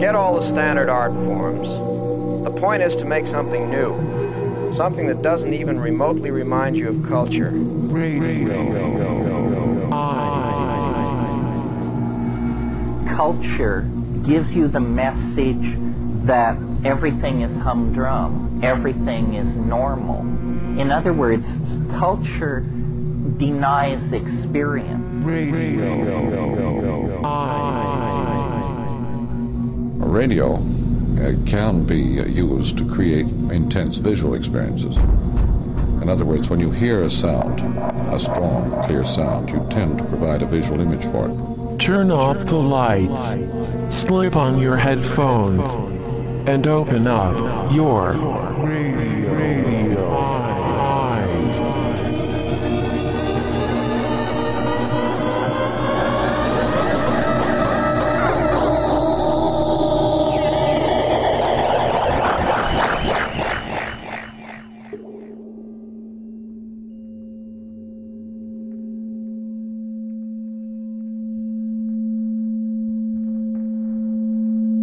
Forget all the standard art forms. The point is to make something new, something that doesn't even remotely remind you of culture. Culture gives you the message that everything is humdrum, everything is normal. In other words, culture denies experience. Radio uh, can be used to create intense visual experiences. In other words, when you hear a sound, a strong, clear sound, you tend to provide a visual image for it. Turn off the lights, slip on your headphones, and open up your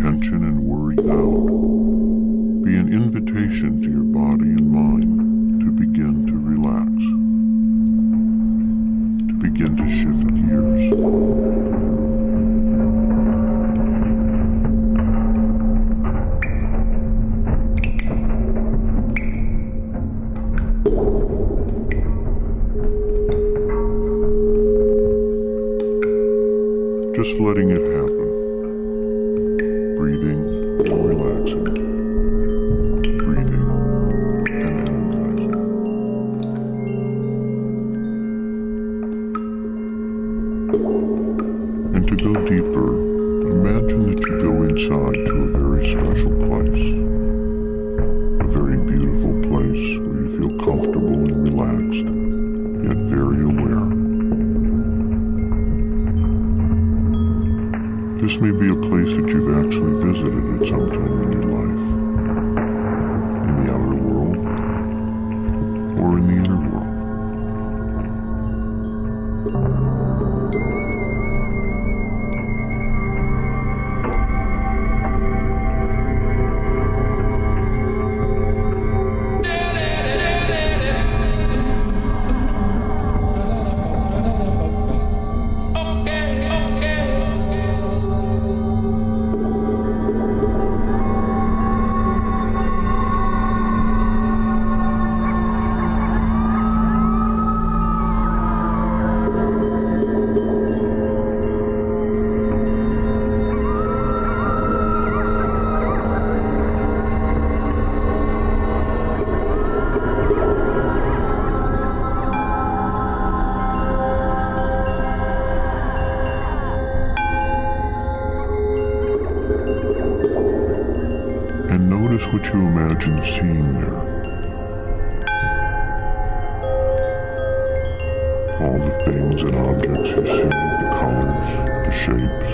tension and worry out. Be an invitation to your body and mind to begin to relax, to begin to shift gears. just letting it happen breathing and relaxing. things and objects you see, the colors, the shapes.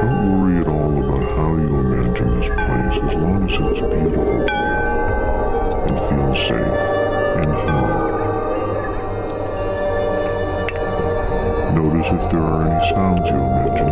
Don't worry at all about how you imagine this place as long as it's beautiful to you and feels safe and healing. Notice if there are any sounds you imagine.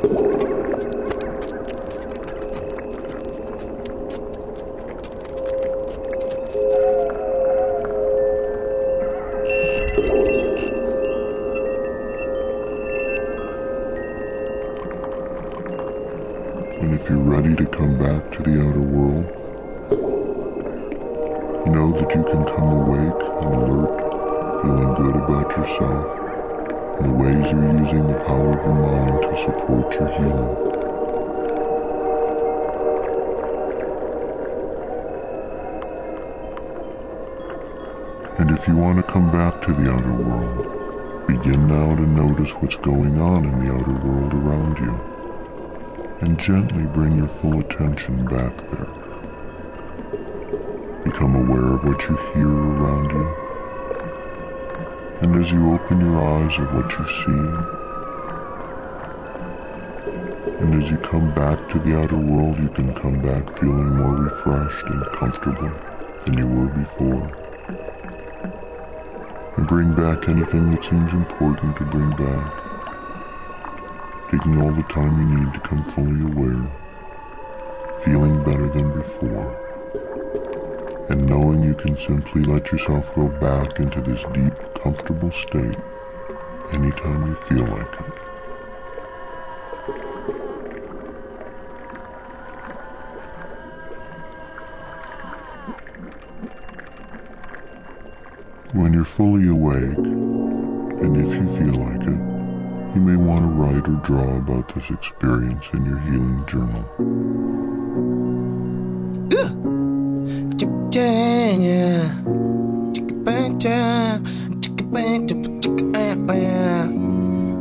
And if you're ready to come back to the outer world, know that you can come awake and alert, feeling good about yourself, the ways you're using the power of your mind to support your healing. And if you want to come back to the outer world, begin now to notice what's going on in the outer world around you and gently bring your full attention back there. Become aware of what you hear around you. And as you open your eyes of what you see, and as you come back to the outer world, you can come back feeling more refreshed and comfortable than you were before. And bring back anything that seems important to bring back taking all the time you need to come fully aware, feeling better than before, and knowing you can simply let yourself go back into this deep, comfortable state anytime you feel like it. When you're fully awake, and if you feel like it, you may want to write or draw about this experience in your healing journal.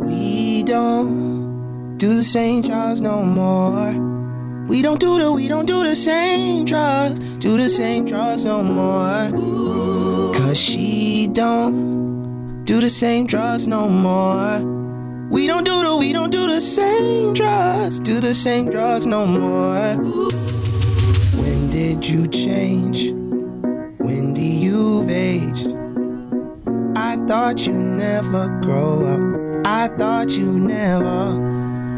We don't do the same drugs no more. We don't do the, we don't do the same drugs, do the same drugs no more. Cause she don't do the same drugs no more. We don't do the, we don't do the same drugs, do the same drugs no more. When did you change? Thought you never grow up. I thought you never.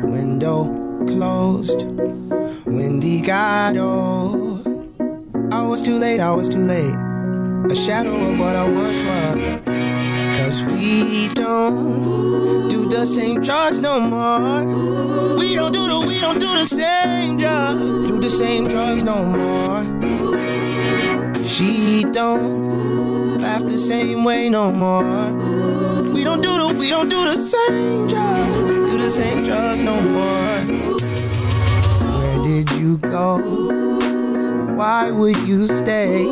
Window closed. Wendy got old. I was too late, I was too late. A shadow of what I once was. Cause we don't do the same drugs no more. We don't do the, we don't do the same drugs, do the same drugs no more. She don't the same way no more. We don't do the, we don't do the same drugs, do the same drugs no more. Where did you go? Why would you stay?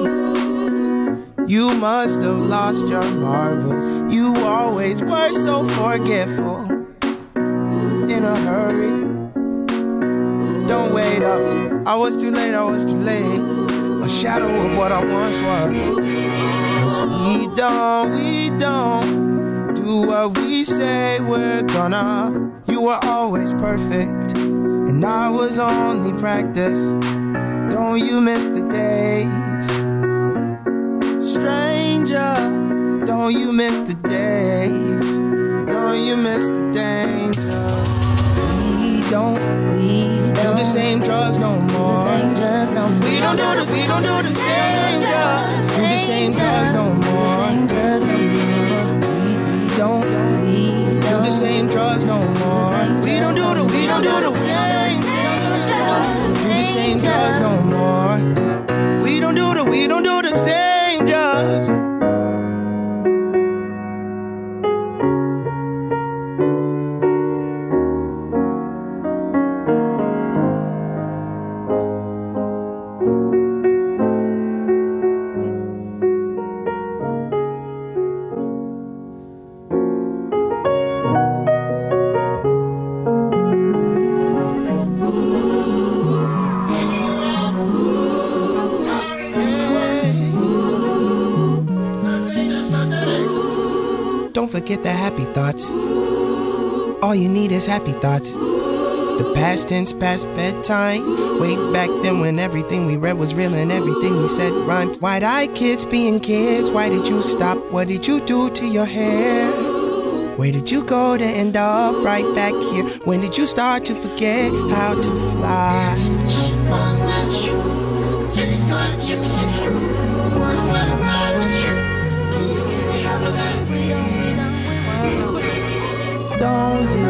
You must have lost your marbles. You always were so forgetful. In a hurry. Don't wait up. I was too late, I was too late. A shadow of what I once was. Cause we don't, we don't do what we say we're gonna. You were always perfect, and I was only practice. Don't you miss the days? stranger. Don't you miss the days? Don't you miss the danger? We don't, we don't do the same drugs no more. We don't do the, we don't do the same drugs. Do the same drugs no more. We, we don't, do the same drugs no more. We don't do the, we don't do the same drugs. Do the same drugs no more. Happy thoughts. All you need is happy thoughts. The past tense, past bedtime. Way back then when everything we read was real and everything we said rhymed. Wide eyed kids being kids. Why did you stop? What did you do to your hair? Where did you go to end up right back here? When did you start to forget how to fly? Don't you